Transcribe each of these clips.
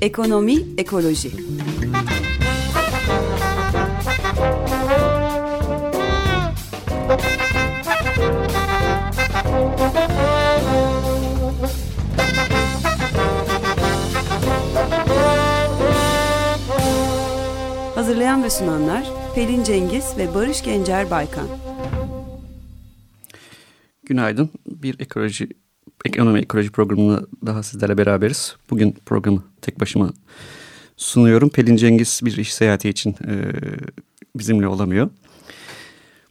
Ekonomi, ekoloji. Hazırlayan ve sunanlar Pelin Cengiz ve Barış Gencer Baykan. Günaydın. Bir ekoloji ekonomi ekoloji programında daha sizlerle beraberiz. Bugün programı tek başıma sunuyorum. Pelin Cengiz bir iş seyahati için e, bizimle olamıyor.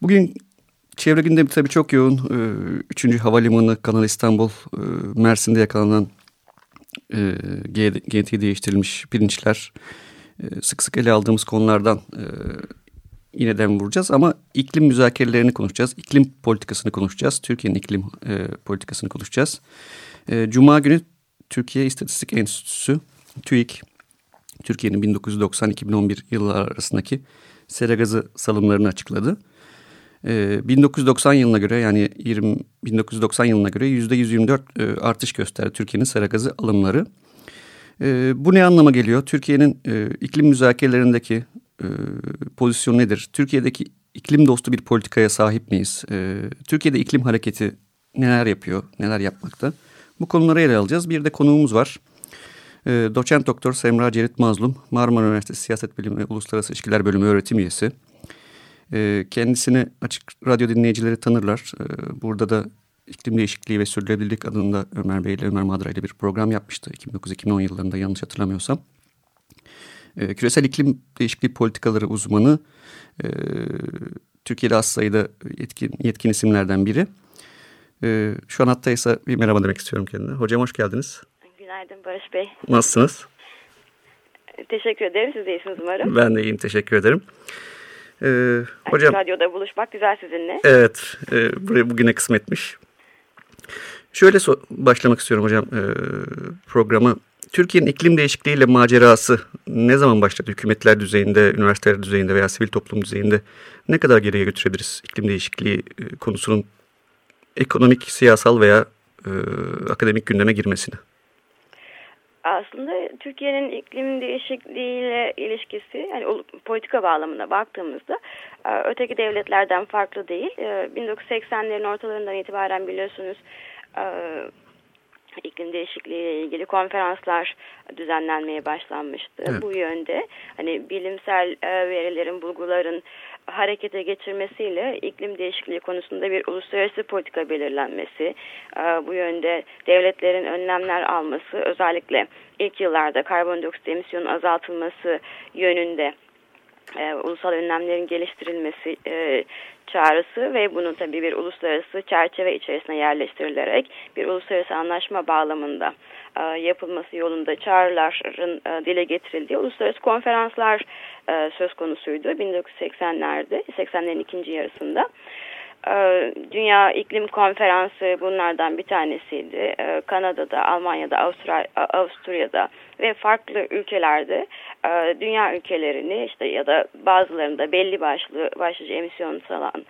Bugün çevre gündemi tabii çok yoğun. E, üçüncü havalimanı Kanal İstanbul, e, Mersin'de yakalanan e, genetiği değiştirilmiş pirinçler, e, sık sık ele aldığımız konulardan e, yine dem vuracağız ama iklim müzakerelerini konuşacağız. İklim politikasını konuşacağız. Türkiye'nin iklim e, politikasını konuşacağız. E, Cuma günü Türkiye İstatistik Enstitüsü, TÜİK, Türkiye'nin 1990-2011 yılları arasındaki sera gazı salımlarını açıkladı. E, 1990 yılına göre yani 20, 1990 yılına göre %124 e, artış gösterdi Türkiye'nin sera gazı alımları. E, bu ne anlama geliyor? Türkiye'nin e, iklim müzakerelerindeki e, pozisyonu nedir? Türkiye'deki iklim dostu bir politikaya sahip miyiz? E, Türkiye'de iklim hareketi neler yapıyor, neler yapmakta? Bu konuları ele alacağız. Bir de konuğumuz var. E, doçent doktor Semra Cerit Mazlum, Marmara Üniversitesi Siyaset Bilimi ve Uluslararası İlişkiler Bölümü öğretim üyesi. E, kendisini açık radyo dinleyicileri tanırlar. E, burada da iklim değişikliği ve sürdürülebilirlik adında Ömer Bey ile Ömer Madra ile bir program yapmıştı. 2009-2010 yıllarında yanlış hatırlamıyorsam. E, küresel iklim değişikliği politikaları uzmanı. E, Türkiye'de az sayıda yetkin, yetkin isimlerden biri. E, şu an hattaysa bir merhaba demek istiyorum kendine. Hocam hoş geldiniz. Günaydın Barış Bey. Nasılsınız? Teşekkür ederim. Siz de iyisiniz umarım. Ben de iyiyim. Teşekkür ederim. Ee, hocam, radyoda buluşmak güzel sizinle. Evet. E, buraya bugüne kısmetmiş. Şöyle so başlamak istiyorum hocam e, programı. Türkiye'nin iklim değişikliğiyle macerası ne zaman başladı? Hükümetler düzeyinde, üniversiteler düzeyinde veya sivil toplum düzeyinde ne kadar geriye götürebiliriz iklim değişikliği e, konusunun ekonomik, siyasal veya e, akademik gündeme girmesini? Aslında Türkiye'nin iklim değişikliğiyle ilişkisi yani politika bağlamına baktığımızda e, öteki devletlerden farklı değil. 1980'lerin e, ortalarından itibaren biliyorsunuz iklim değişikliği ile ilgili konferanslar düzenlenmeye başlanmıştı. Evet. Bu yönde hani bilimsel verilerin, bulguların harekete geçirmesiyle iklim değişikliği konusunda bir uluslararası politika belirlenmesi, bu yönde devletlerin önlemler alması, özellikle ilk yıllarda karbondioksit emisyonun azaltılması yönünde e, ulusal önlemlerin geliştirilmesi e, çağrısı ve bunun tabii bir uluslararası çerçeve içerisine yerleştirilerek bir uluslararası anlaşma bağlamında e, yapılması yolunda çağrıların e, dile getirildiği uluslararası konferanslar e, söz konusuydu 1980'lerde, 80'lerin ikinci yarısında. E, Dünya İklim Konferansı bunlardan bir tanesiydi. E, Kanada'da, Almanya'da, Avustra Avusturya'da ve farklı ülkelerde e, dünya ülkelerini işte ya da bazılarında belli başlı başlıca emisyon salan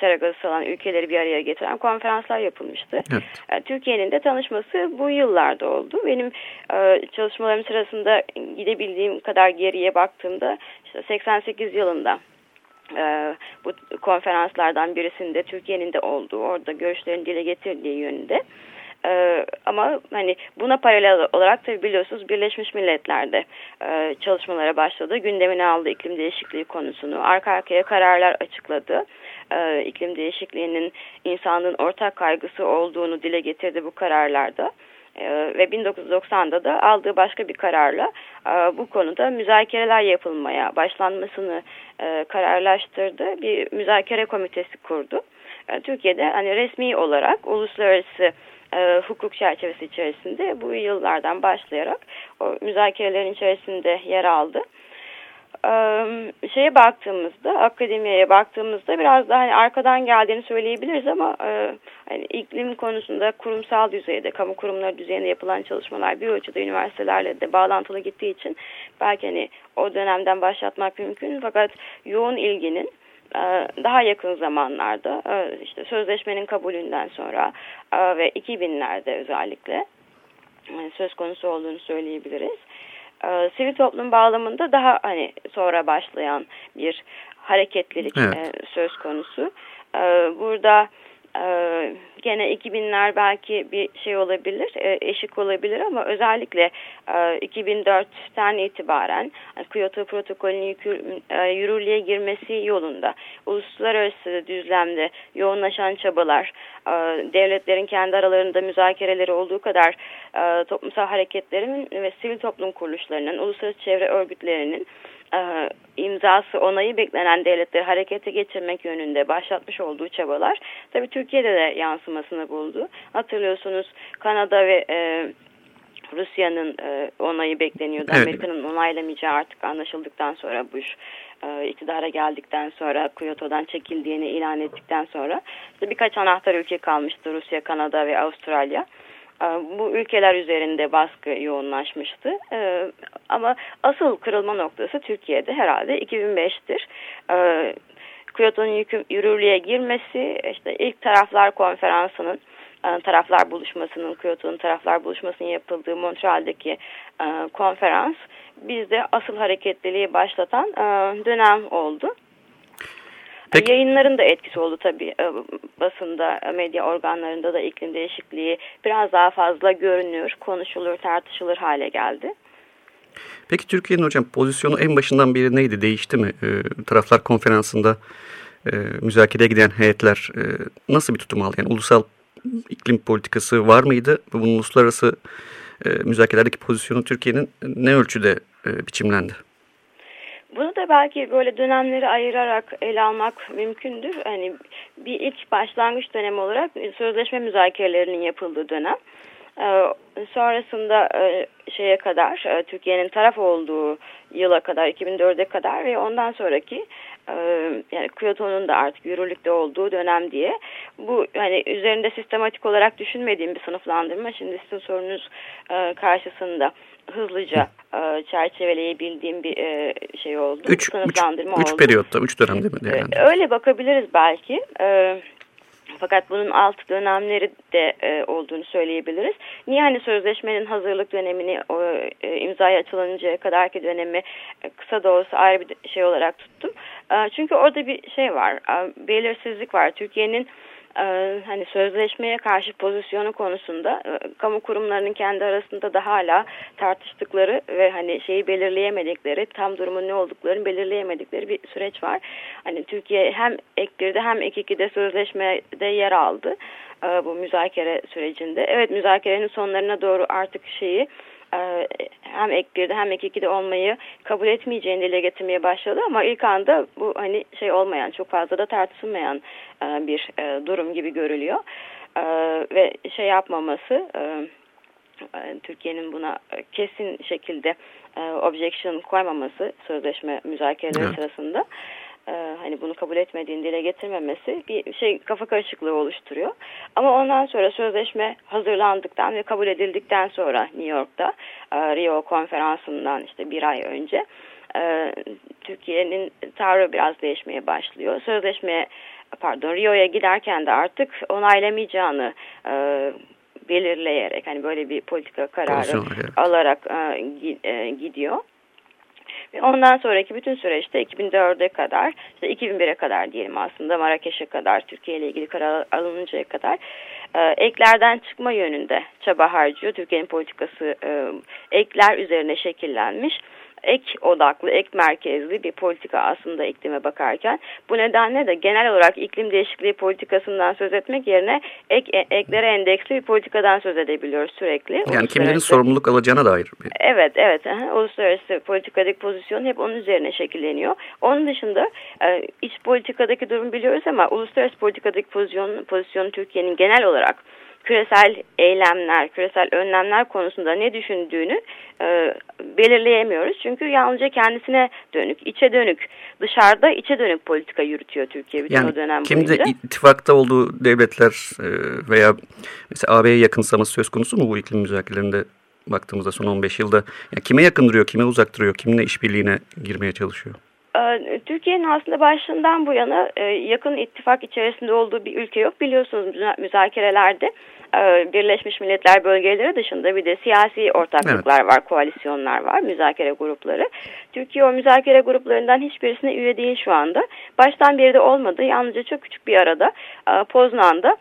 sera gazı salan ülkeleri bir araya getiren konferanslar yapılmıştı. Evet. Türkiye'nin de tanışması bu yıllarda oldu. Benim çalışmalarım sırasında gidebildiğim kadar geriye baktığımda işte 88 yılında e, bu konferanslardan birisinde Türkiye'nin de olduğu, orada görüşlerini dile getirdiği yönünde. Ee, ama hani buna paralel olarak tabi biliyorsunuz Birleşmiş Milletler'de e, çalışmalara başladı. Gündemine aldı iklim değişikliği konusunu. Arka arkaya kararlar açıkladı. Ee, iklim değişikliğinin insanlığın ortak kaygısı olduğunu dile getirdi bu kararlarda. Ee, ve 1990'da da aldığı başka bir kararla e, bu konuda müzakereler yapılmaya başlanmasını e, kararlaştırdı. Bir müzakere komitesi kurdu. E, Türkiye'de hani resmi olarak uluslararası hukuk çerçevesi içerisinde bu yıllardan başlayarak o müzakerelerin içerisinde yer aldı şeye baktığımızda, akademiye baktığımızda biraz daha hani arkadan geldiğini söyleyebiliriz ama hani iklim konusunda kurumsal düzeyde, kamu kurumları düzeyinde yapılan çalışmalar bir ölçüde üniversitelerle de bağlantılı gittiği için belki hani o dönemden başlatmak mümkün. Fakat yoğun ilginin daha yakın zamanlarda işte sözleşmenin kabulünden sonra ve 2000'lerde özellikle söz konusu olduğunu söyleyebiliriz. Sivil toplum bağlamında daha hani sonra başlayan bir hareketlilik evet. söz konusu. Burada ee, gene 2000'ler belki bir şey olabilir, e, eşik olabilir ama özellikle e, 2004'ten itibaren yani Kyoto protokolünün e, yürürlüğe girmesi yolunda uluslararası düzlemde yoğunlaşan çabalar, e, devletlerin kendi aralarında müzakereleri olduğu kadar e, toplumsal hareketlerin ve sivil toplum kuruluşlarının, uluslararası çevre örgütlerinin e, imzası onayı beklenen devletleri harekete geçirmek yönünde başlatmış olduğu çabalar tabii Türkiye'de de yansımasını buldu. Hatırlıyorsunuz Kanada ve e, Rusya'nın e, onayı bekleniyordu. Evet. Amerika'nın onaylamayacağı artık anlaşıldıktan sonra Bush e, iktidara geldikten sonra Kyoto'dan çekildiğini ilan ettikten sonra işte birkaç anahtar ülke kalmıştı Rusya, Kanada ve Avustralya. Ee, bu ülkeler üzerinde baskı yoğunlaşmıştı. Ee, ama asıl kırılma noktası Türkiye'de herhalde 2005'tir. Ee, Kyoto'nun yürürlüğe girmesi, işte ilk taraflar konferansının e, taraflar buluşmasının, Kyoto'nun taraflar buluşmasının yapıldığı Montreal'deki e, konferans bizde asıl hareketliliği başlatan e, dönem oldu. Peki. Yayınların da etkisi oldu tabii e, basında, medya organlarında da iklim değişikliği biraz daha fazla görünür, konuşulur, tartışılır hale geldi. Peki Türkiye'nin hocam pozisyonu en başından beri neydi? Değişti mi? E, taraflar konferansında e, müzakereye giden heyetler e, nasıl bir tutum aldı? Yani ulusal iklim politikası var mıydı? Bunun uluslararası e, müzakerelerdeki pozisyonu Türkiye'nin ne ölçüde e, biçimlendi? Bunu da belki böyle dönemleri ayırarak ele almak mümkündür. Hani bir ilk başlangıç dönemi olarak sözleşme müzakerelerinin yapıldığı dönem. Ee, sonrasında e, şeye kadar e, Türkiye'nin taraf olduğu yıla kadar 2004'e kadar ve ondan sonraki e, yani Kyoto'nun da artık yürürlükte olduğu dönem diye bu hani üzerinde sistematik olarak düşünmediğim bir sınıflandırma şimdi sizin sorunuz karşısında hızlıca e, çerçeveleyebildiğim bir e, şey oldu. Üç, üç, üç periyotta, üç dönemde mi? E, öyle bakabiliriz belki. E, fakat bunun alt dönemleri de e, olduğunu söyleyebiliriz. Niye hani sözleşmenin hazırlık dönemini o, e, imzaya açılıncaya kadarki dönemi e, kısa da olsa ayrı bir şey olarak tuttum. E, çünkü orada bir şey var, e, belirsizlik var. Türkiye'nin e, hani sözleşmeye karşı pozisyonu konusunda e, kamu kurumlarının kendi arasında da hala tartıştıkları ve hani şeyi belirleyemedikleri tam durumun ne olduklarını belirleyemedikleri bir süreç var. Hani Türkiye hem ek 1'de hem ek 2'de sözleşmede yer aldı e, bu müzakere sürecinde. Evet müzakerenin sonlarına doğru artık şeyi e, hem ek 1'de hem ek 2'de olmayı kabul etmeyeceğini dile getirmeye başladı ama ilk anda bu hani şey olmayan çok fazla da tartışılmayan e, bir e, durum gibi görülüyor ve şey yapmaması Türkiye'nin buna kesin şekilde objection koymaması sözleşme müzakereleri evet. sırasında e, hani bunu kabul etmediğini dile getirmemesi bir şey kafa karışıklığı oluşturuyor. Ama ondan sonra sözleşme hazırlandıktan ve kabul edildikten sonra New York'ta e, Rio konferansından işte bir ay önce e, Türkiye'nin tavrı biraz değişmeye başlıyor. Sözleşmeye pardon Rio'ya giderken de artık onaylamayacağını e, belirleyerek hani böyle bir politika kararı alarak e, e, gidiyor. Ondan sonraki bütün süreçte 2004'e kadar, işte 2001'e kadar diyelim aslında Marrakeş'e kadar, Türkiye ile ilgili karar alınıncaya kadar e, eklerden çıkma yönünde çaba harcıyor. Türkiye'nin politikası e, ekler üzerine şekillenmiş ek odaklı, ek merkezli bir politika aslında iklime bakarken. Bu nedenle de genel olarak iklim değişikliği politikasından söz etmek yerine ek, e, eklere endeksli bir politikadan söz edebiliyoruz sürekli. Yani kimlerin sorumluluk alacağına dair. Evet, evet. Aha. Uluslararası politikadaki pozisyon hep onun üzerine şekilleniyor. Onun dışında e, iç politikadaki durum biliyoruz ama uluslararası politikadaki pozisyon, pozisyon Türkiye'nin genel olarak küresel eylemler, küresel önlemler konusunda ne düşündüğünü e, belirleyemiyoruz. Çünkü yalnızca kendisine dönük, içe dönük, dışarıda içe dönük politika yürütüyor Türkiye bütün yani, o dönem boyunca. Kimde ittifakta olduğu devletler e, veya mesela AB'ye yakınsaması söz konusu mu bu iklim müzakerelerinde baktığımızda son 15 yılda? Yani kime yakın duruyor, kime uzak duruyor, kiminle işbirliğine girmeye çalışıyor? Ee, Türkiye'nin aslında başından bu yana e, yakın ittifak içerisinde olduğu bir ülke yok. Biliyorsunuz müzakerelerde Birleşmiş Milletler bölgeleri dışında bir de siyasi ortaklıklar evet. var, koalisyonlar var, müzakere grupları. Türkiye o müzakere gruplarından hiçbirisine üye değil şu anda. Baştan beri de olmadı. Yalnızca çok küçük bir arada e, Poznan'da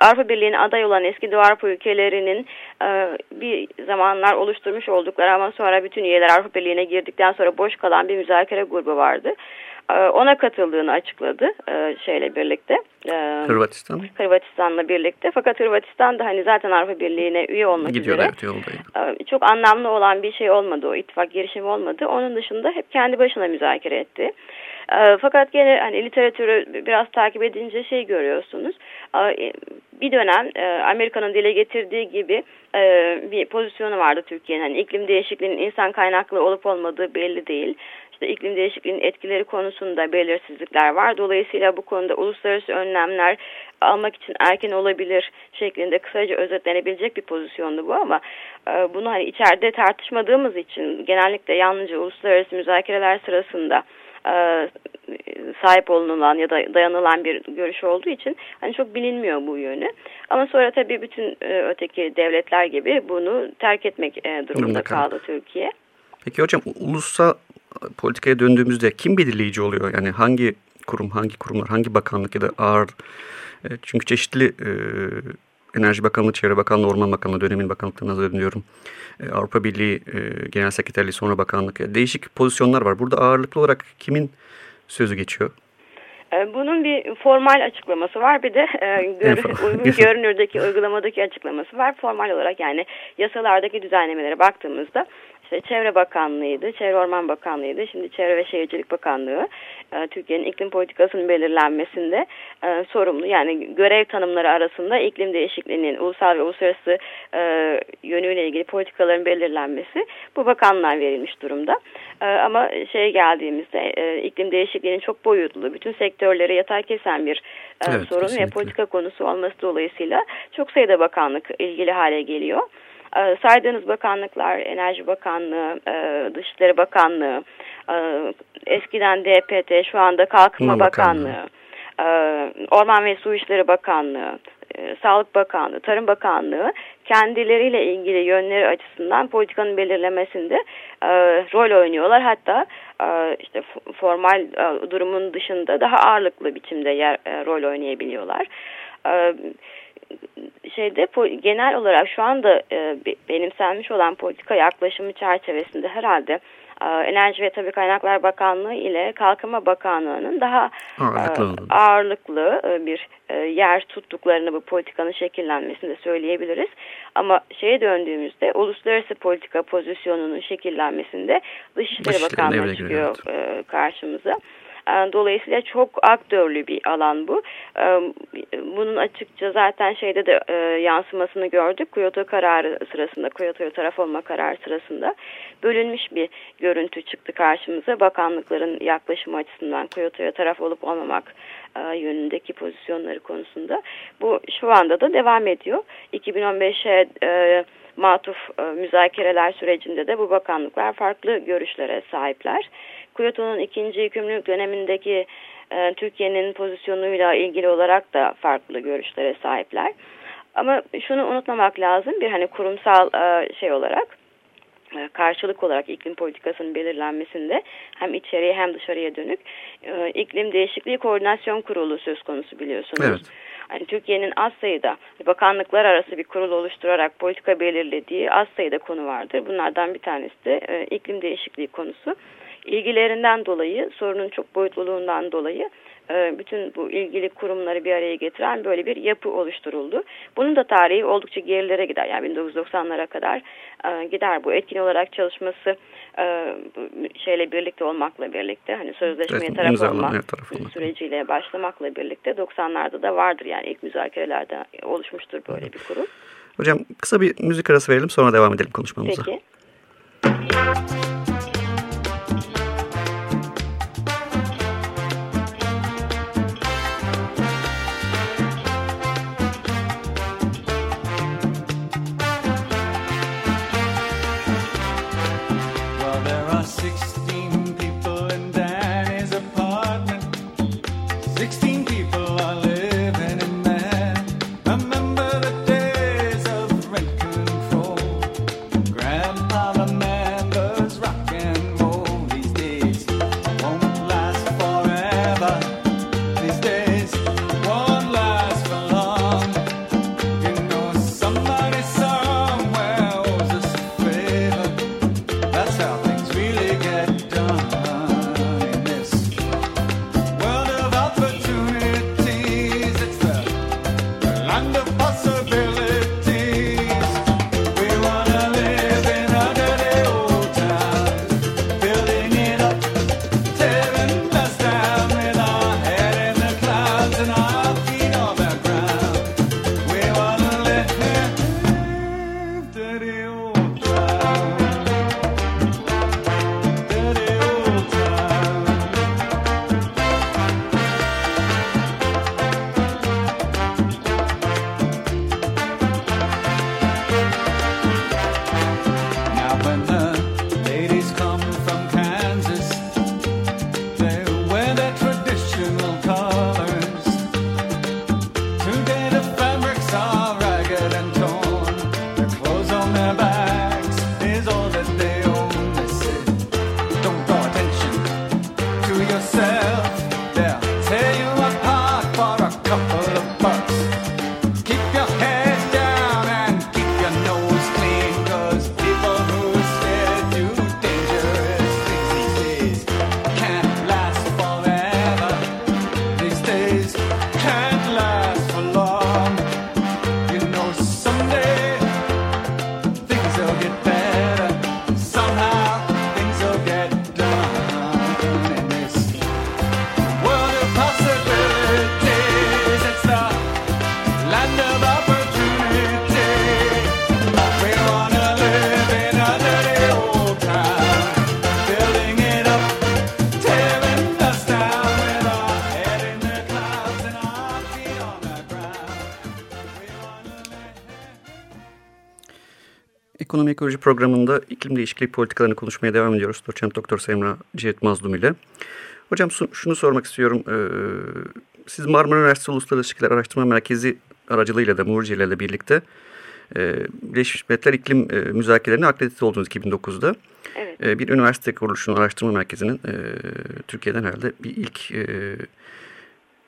Avrupa Birliği'ne aday olan eski Doğu Avrupa ülkelerinin bir zamanlar oluşturmuş oldukları ama sonra bütün üyeler Avrupa Birliği'ne girdikten sonra boş kalan bir müzakere grubu vardı. Ona katıldığını açıkladı şeyle birlikte. Hırvatistan. Hırvatistan'la birlikte. Fakat Hırvatistan da hani zaten Avrupa Birliği'ne üye olmak Gidiyor, üzere. Evet, yoldaydı. Çok anlamlı olan bir şey olmadı. O ittifak girişimi olmadı. Onun dışında hep kendi başına müzakere etti. E, fakat gene hani literatürü biraz takip edince şey görüyorsunuz. E, bir dönem e, Amerika'nın dile getirdiği gibi e, bir pozisyonu vardı Türkiye'nin. Hani iklim değişikliğinin insan kaynaklı olup olmadığı belli değil. İşte iklim değişikliğinin etkileri konusunda belirsizlikler var. Dolayısıyla bu konuda uluslararası önlemler almak için erken olabilir şeklinde kısaca özetlenebilecek bir pozisyondu bu ama e, bunu hani içeride tartışmadığımız için genellikle yalnızca uluslararası müzakereler sırasında e, sahip olunan ya da dayanılan bir görüş olduğu için hani çok bilinmiyor bu yönü. Ama sonra tabii bütün e, öteki devletler gibi bunu terk etmek e, durumunda kaldı Türkiye. Peki hocam ulusal politikaya döndüğümüzde kim belirleyici oluyor? Yani hangi kurum, hangi kurumlar, hangi bakanlık ya da ağır çünkü çeşitli Enerji Bakanlığı, Çevre Bakanlığı, Orman Bakanlığı dönemin bakanlıklarına ediyorum. E, Avrupa Birliği e, Genel Sekreterliği sonra bakanlık. Yani değişik pozisyonlar var. Burada ağırlıklı olarak kimin sözü geçiyor? E, bunun bir formal açıklaması var bir de e, gör, uygun görünürdeki uygulamadaki açıklaması var. Formal olarak yani yasalardaki düzenlemelere baktığımızda işte Çevre Bakanlığı'ydı, Çevre Orman Bakanlığı'ydı, şimdi Çevre ve Şehircilik Bakanlığı e, Türkiye'nin iklim politikasının belirlenmesinde e, sorumlu. Yani görev tanımları arasında iklim değişikliğinin ulusal ve uluslararası e, yönüyle ilgili politikaların belirlenmesi bu bakanlığa verilmiş durumda. E, ama şey geldiğimizde e, iklim değişikliğinin çok boyutlu, bütün sektörlere yatay kesen bir e, evet, sorun kesinlikle. ve politika konusu olması dolayısıyla çok sayıda bakanlık ilgili hale geliyor. E, saydığınız bakanlıklar, Enerji Bakanlığı, e, Dışişleri Bakanlığı, e, eskiden DPT, şu anda Kalkınma Bakanlığı, Bakanlığı, Orman ve Su İşleri Bakanlığı, Sağlık Bakanlığı, Tarım Bakanlığı kendileriyle ilgili yönleri açısından politikanın belirlemesinde e, rol oynuyorlar. Hatta e, işte formal e, durumun dışında daha ağırlıklı biçimde yer, e, rol oynayabiliyorlar. E, şeyde genel olarak şu anda e, benimsenmiş olan politika yaklaşımı çerçevesinde herhalde Enerji ve Tabi Kaynaklar Bakanlığı ile Kalkınma Bakanlığı'nın daha ağırlıklı, e, ağırlıklı e, bir e, yer tuttuklarını bu politikanın şekillenmesinde söyleyebiliriz. Ama şeye döndüğümüzde uluslararası politika pozisyonunun şekillenmesinde Dışişleri Bakanlığı çıkıyor e, karşımıza. Ee, dolayısıyla çok aktörlü bir alan bu. Ee, bunun açıkça zaten şeyde de e, yansımasını gördük. Kyoto kararı sırasında, Kyoto'ya taraf olma kararı sırasında bölünmüş bir görüntü çıktı karşımıza. Bakanlıkların yaklaşımı açısından Kyoto'ya taraf olup olmamak e, yönündeki pozisyonları konusunda. Bu şu anda da devam ediyor. 2015'e e, matuf e, müzakereler sürecinde de bu bakanlıklar farklı görüşlere sahipler. Kyoto'nun ikinci yükümlülük dönemindeki e, Türkiye'nin pozisyonuyla ilgili olarak da farklı görüşlere sahipler. Ama şunu unutmamak lazım bir hani kurumsal e, şey olarak e, karşılık olarak iklim politikasının belirlenmesinde hem içeriye hem dışarıya dönük e, iklim değişikliği koordinasyon kurulu söz konusu biliyorsunuz. Evet. Yani Türkiye'nin az sayıda bakanlıklar arası bir kurul oluşturarak politika belirlediği az sayıda konu vardır. Bunlardan bir tanesi de e, iklim değişikliği konusu ilgilerinden dolayı, sorunun çok boyutluluğundan dolayı e, bütün bu ilgili kurumları bir araya getiren böyle bir yapı oluşturuldu. Bunun da tarihi oldukça gerilere gider. Yani 1990'lara kadar e, gider bu. Etkin olarak çalışması e, şeyle birlikte olmakla birlikte hani sözleşmeye evet, taraf taraf süreciyle başlamakla birlikte 90'larda da vardır. Yani ilk müzakerelerde oluşmuştur böyle bir kurum. Hocam kısa bir müzik arası verelim sonra devam edelim konuşmamıza. Peki. Ekonomi Ekoloji programında iklim değişikliği politikalarını konuşmaya devam ediyoruz. Doçent Doktor Semra Cihet Mazlum ile. Hocam şunu sormak istiyorum. Ee, siz Marmara Üniversitesi Uluslararası İlişkiler Araştırma Merkezi aracılığıyla da Murci ile birlikte e, Birleşmiş Milletler İklim e, Müzakerelerine akredite oldunuz 2009'da. Evet. E, bir üniversite kuruluşunun araştırma merkezinin Türkiye'den herhalde bir ilk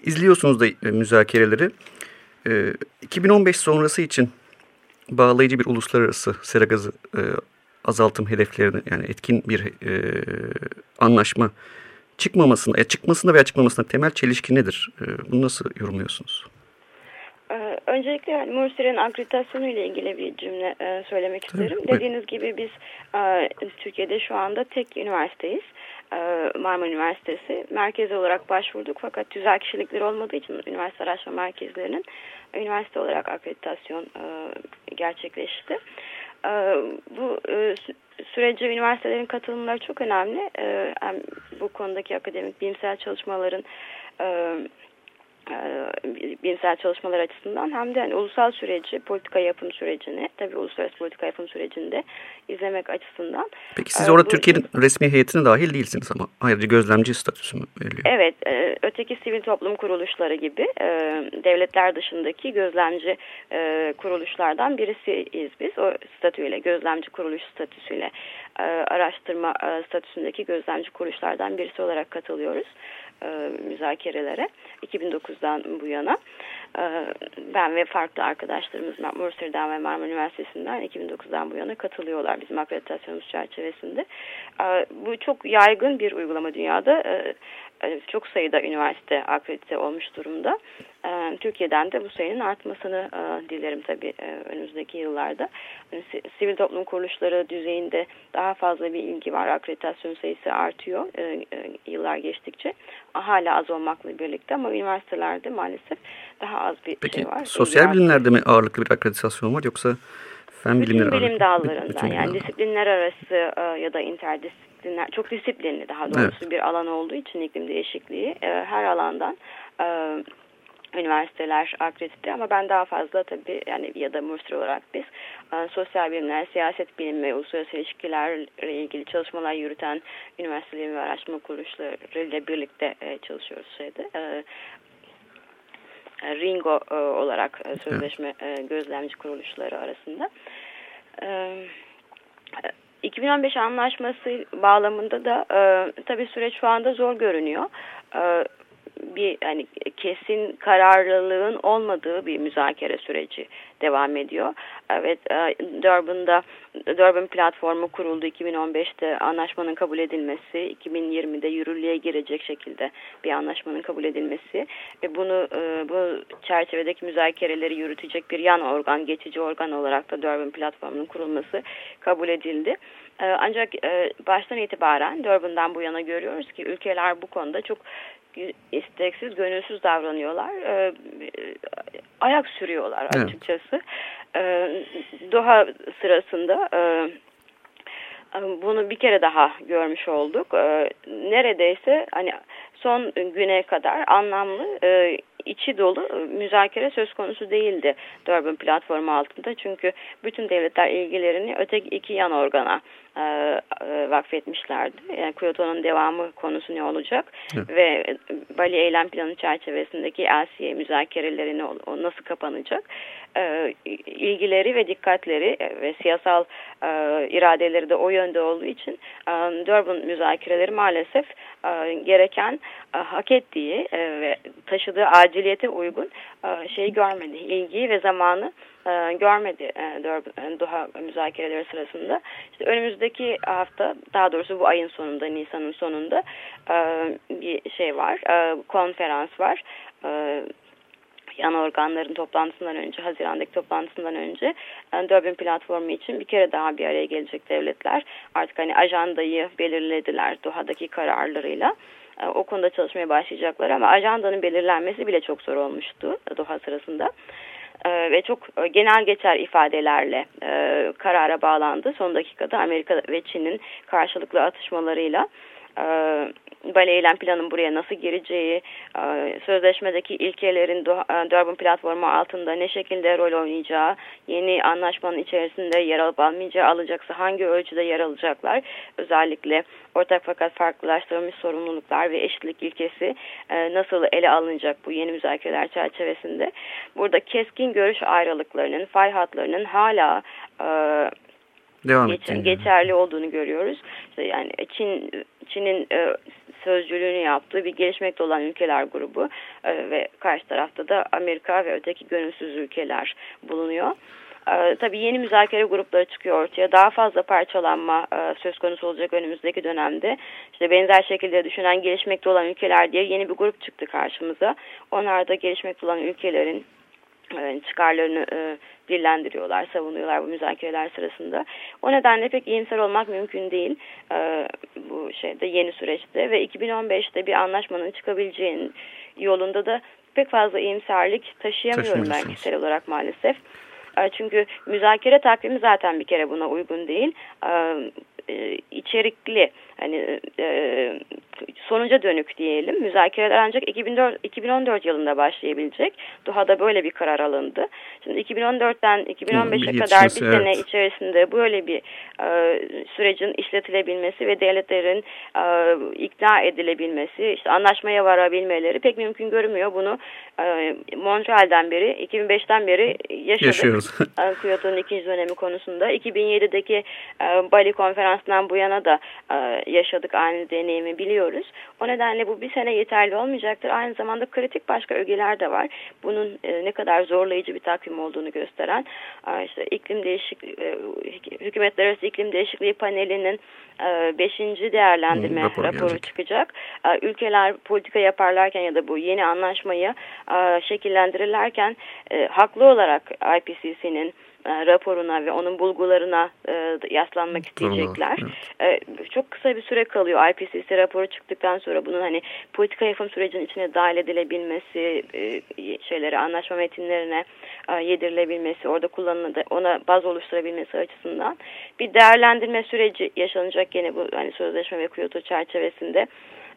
izliyorsunuz da müzakereleri. E, 2015 sonrası için bağlayıcı bir uluslararası sera gazı e, azaltım hedeflerini yani etkin bir e, anlaşma çıkmamasına, e, çıkmasında veya çıkmamasında temel çelişki nedir? E, bunu nasıl yorumluyorsunuz? Ee, öncelikle yani Mursi'nin akreditasyonu ile ilgili bir cümle e, söylemek Tabii, isterim. Buyurun. Dediğiniz gibi biz e, Türkiye'de şu anda tek üniversiteyiz. E, Marmara Üniversitesi. Merkezi olarak başvurduk fakat tüzel kişilikleri olmadığı için üniversite araştırma merkezlerinin üniversite olarak akreditasyon e, gerçekleşti. E, bu sürece üniversitelerin katılımları çok önemli. Bu konudaki akademik bilimsel çalışmaların bilimsel çalışmalar açısından hem de hani ulusal süreci, politika yapım sürecini, tabii uluslararası politika yapım sürecinde izlemek açısından. Peki siz e, orada bu, Türkiye'nin resmi heyetine dahil değilsiniz ama ayrıca gözlemci statüsü mü veriliyor? Evet, e, öteki sivil toplum kuruluşları gibi e, devletler dışındaki gözlemci e, kuruluşlardan birisiyiz biz. O statüyle, gözlemci kuruluş statüsüyle e, araştırma e, statüsündeki gözlemci kuruluşlardan birisi olarak katılıyoruz e, müzakerelere 2009'dan bu yana. E, ben ve farklı arkadaşlarımız Mercer'den ve Marmara Üniversitesi'nden 2009'dan bu yana katılıyorlar bizim akreditasyonumuz çerçevesinde. E, bu çok yaygın bir uygulama dünyada. E, çok sayıda üniversite akredite olmuş durumda. E, Türkiye'den de bu sayının artmasını e, dilerim tabii önümüzdeki yıllarda. Hani sivil toplum kuruluşları düzeyinde daha fazla bir ilgi var. Akreditasyon sayısı artıyor yıllar geçtikçe. Hala az olmakla birlikte ama üniversitelerde maalesef daha az bir Peki, şey var. Peki sosyal bilimlerde mi ağırlıklı bir akreditasyon var yoksa fen bütün bilimleri bilim dallarından bütün yani disiplinler arası ya da interdisipliner disiplinler, çok disiplinli daha doğrusu evet. bir alan olduğu için iklim değişikliği e, her alandan e, üniversiteler akredite ama ben daha fazla tabii yani ya da Mursir olarak biz e, sosyal bilimler, siyaset bilimi ve uluslararası ilişkilerle ilgili çalışmalar yürüten üniversitelerin ve araştırma kuruluşlarıyla birlikte e, çalışıyoruz şeyde. E, e Ringo e, olarak e, sözleşme e, gözlemci kuruluşları arasında. E, 2015 anlaşması bağlamında da e, tabii süreç şu anda zor görünüyor. E, bir yani kesin kararlılığın olmadığı bir müzakere süreci devam ediyor. Evet, e, Durban'da Durban platformu kuruldu 2015'te anlaşmanın kabul edilmesi, 2020'de yürürlüğe girecek şekilde bir anlaşmanın kabul edilmesi ve bunu e, bu çerçevedeki müzakereleri yürütecek bir yan organ, geçici organ olarak da Durban platformunun kurulması kabul edildi. E, ancak baştan itibaren Durban'dan bu yana görüyoruz ki ülkeler bu konuda çok isteksiz, gönülsüz davranıyorlar. E, ayak sürüyorlar açıkçası. Evet. E, Doha sırasında e, bunu bir kere daha görmüş olduk. E, neredeyse hani son güne kadar anlamlı e, içi dolu müzakere söz konusu değildi Durban platformu altında. Çünkü bütün devletler ilgilerini öteki iki yan organa vakfetmişlerdi. Yani Kyoto'nun devamı konusu ne olacak evet. ve Bali Eylem Planı çerçevesindeki LCA müzakerelerini o nasıl kapanacak e, ilgileri ve dikkatleri ve siyasal e, iradeleri de o yönde olduğu için e, Durban müzakereleri maalesef e, gereken e, hak ettiği e, ve taşıdığı aciliyete uygun e, şeyi görmedi. ilgiyi ve zamanı e, görmedi e, Durban, Doha müzakereleri sırasında. İşte önümüzdeki hafta daha doğrusu bu ayın sonunda Nisan'ın sonunda e, bir şey var. E, konferans var. E, yan organların toplantısından önce, Haziran'daki toplantısından önce yani Durbin platformu için bir kere daha bir araya gelecek devletler. Artık hani ajandayı belirlediler Doha'daki kararlarıyla. E, o konuda çalışmaya başlayacaklar ama ajandanın belirlenmesi bile çok zor olmuştu Doha sırasında. Ee, ve çok e, genel geçer ifadelerle e, karara bağlandı. Son dakikada Amerika ve Çin'in karşılıklı atışmalarıyla Bale Eylem Planı'nın buraya nasıl gireceği, e, sözleşmedeki ilkelerin e, Durban platformu altında ne şekilde rol oynayacağı, yeni anlaşmanın içerisinde yer alıp almayacağı, alacaksa hangi ölçüde yer alacaklar, özellikle ortak fakat farklılaştırılmış sorumluluklar ve eşitlik ilkesi e, nasıl ele alınacak bu yeni müzakereler çerçevesinde. Burada keskin görüş ayrılıklarının, fay hatlarının hala Devam geç, geçerli olduğunu görüyoruz. İşte yani Çin Çin'in e, sözcülüğünü yaptığı bir gelişmekte olan ülkeler grubu e, ve karşı tarafta da Amerika ve öteki gönülsüz ülkeler bulunuyor. Ee, tabii yeni müzakere grupları çıkıyor ortaya. Daha fazla parçalanma e, söz konusu olacak önümüzdeki dönemde. İşte benzer şekilde düşünen gelişmekte olan ülkeler diye yeni bir grup çıktı karşımıza. Onlar da gelişmekte olan ülkelerin e, çıkarlarını e, dillendiriyorlar, savunuyorlar bu müzakereler sırasında. O nedenle pek iyimser olmak mümkün değil e, bu şeyde yeni süreçte ve 2015'te bir anlaşmanın çıkabileceğinin yolunda da pek fazla iyimserlik taşıyamıyorum ben kişisel olarak maalesef. E, çünkü müzakere takvimi zaten bir kere buna uygun değil. E, e, içerikli hani sonuca dönük diyelim. Müzakereler ancak 2004, 2014 yılında başlayabilecek. Doha'da böyle bir karar alındı. Şimdi 2014'ten 2015'e kadar bir evet. sene içerisinde böyle bir e, sürecin işletilebilmesi ve devletlerin e, ikna edilebilmesi, işte anlaşmaya varabilmeleri pek mümkün görünmüyor. Bunu e, Montreal'den beri, 2005'ten beri yaşadık. Yaşıyoruz. Kyoto'nun ikinci dönemi konusunda. 2007'deki e, Bali konferansından bu yana da e, yaşadık aynı deneyimi biliyoruz. O nedenle bu bir sene yeterli olmayacaktır. Aynı zamanda kritik başka ögeler de var. Bunun e, ne kadar zorlayıcı bir takvim olduğunu gösteren e, işte iklim değişikliği, e, hükümetler arası iklim değişikliği panelinin e, beşinci değerlendirme rapor raporu gelecek. çıkacak. E, ülkeler politika yaparlarken ya da bu yeni anlaşmayı e, şekillendirirlerken e, haklı olarak IPCC'nin e, raporuna ve onun bulgularına e, yaslanmak isteyecekler. Evet. E, çok kısa bir süre kalıyor IPCC raporu çıktıktan sonra bunun hani politika yapım sürecinin içine dahil edilebilmesi, e, şeyleri anlaşma metinlerine e, yedirilebilmesi, orada kullanılan ona baz oluşturabilmesi açısından bir değerlendirme süreci yaşanacak gene bu hani sözleşme ve Kyoto çerçevesinde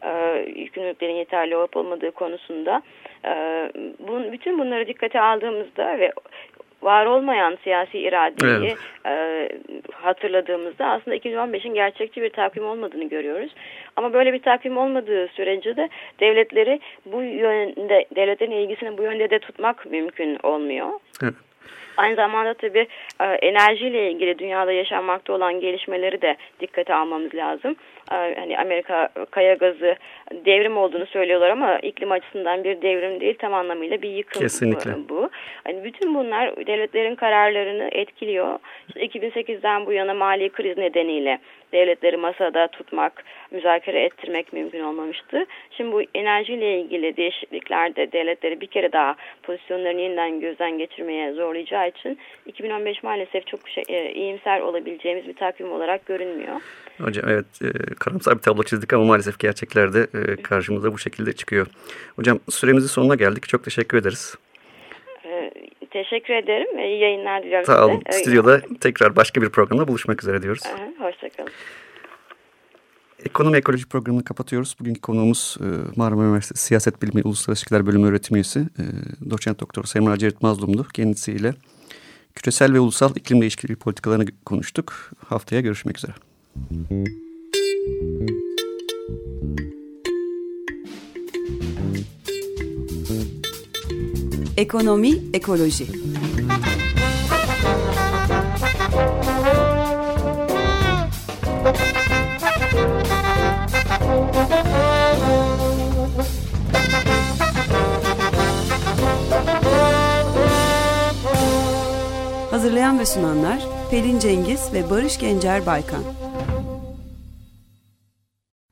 e, yükümlülüklerin yeterli olup olmadığı konusunda e, bun, bütün bunları dikkate aldığımızda ve var olmayan siyasi iradeyi evet. e, hatırladığımızda aslında 2015'in gerçekçi bir takvim olmadığını görüyoruz. Ama böyle bir takvim olmadığı sürece de devletleri bu yönde, devletlerin ilgisini bu yönde de tutmak mümkün olmuyor. Evet. Aynı zamanda tabii e, enerjiyle ilgili dünyada yaşanmakta olan gelişmeleri de dikkate almamız lazım. Hani Amerika kaya gazı devrim olduğunu söylüyorlar ama iklim açısından bir devrim değil tam anlamıyla bir yıkım Kesinlikle. bu. Hani bütün bunlar devletlerin kararlarını etkiliyor. İşte 2008'den bu yana mali kriz nedeniyle devletleri masada tutmak, müzakere ettirmek mümkün olmamıştı. Şimdi bu enerjiyle ilgili değişikliklerde devletleri bir kere daha pozisyonlarını yeniden gözden geçirmeye zorlayacağı için 2015 maalesef çok şey, e, iyimser olabileceğimiz bir takvim olarak görünmüyor. Hocam evet e, karamsar bir tablo çizdik ama maalesef gerçeklerde e, karşımıza bu şekilde çıkıyor. Hocam süremizin sonuna geldik. Çok teşekkür ederiz. E, teşekkür ederim. İyi yayınlar diliyorum Sağ olun. Size. Stüdyoda tekrar başka bir programda buluşmak üzere diyoruz. Hoşçakalın. Ekonomi Ekoloji programını kapatıyoruz. Bugünkü konuğumuz e, Marmara Üniversitesi Siyaset Bilimi Uluslararası İlişkiler Bölümü öğretim üyesi e, doçent doktor Semra Cerit Mazlum'du. Kendisiyle küresel ve ulusal iklim değişikliği politikalarını konuştuk. Haftaya görüşmek üzere. Ekonomi Ekoloji Hazırlayan ve sunanlar Pelin Cengiz ve Barış Gencer Baykan.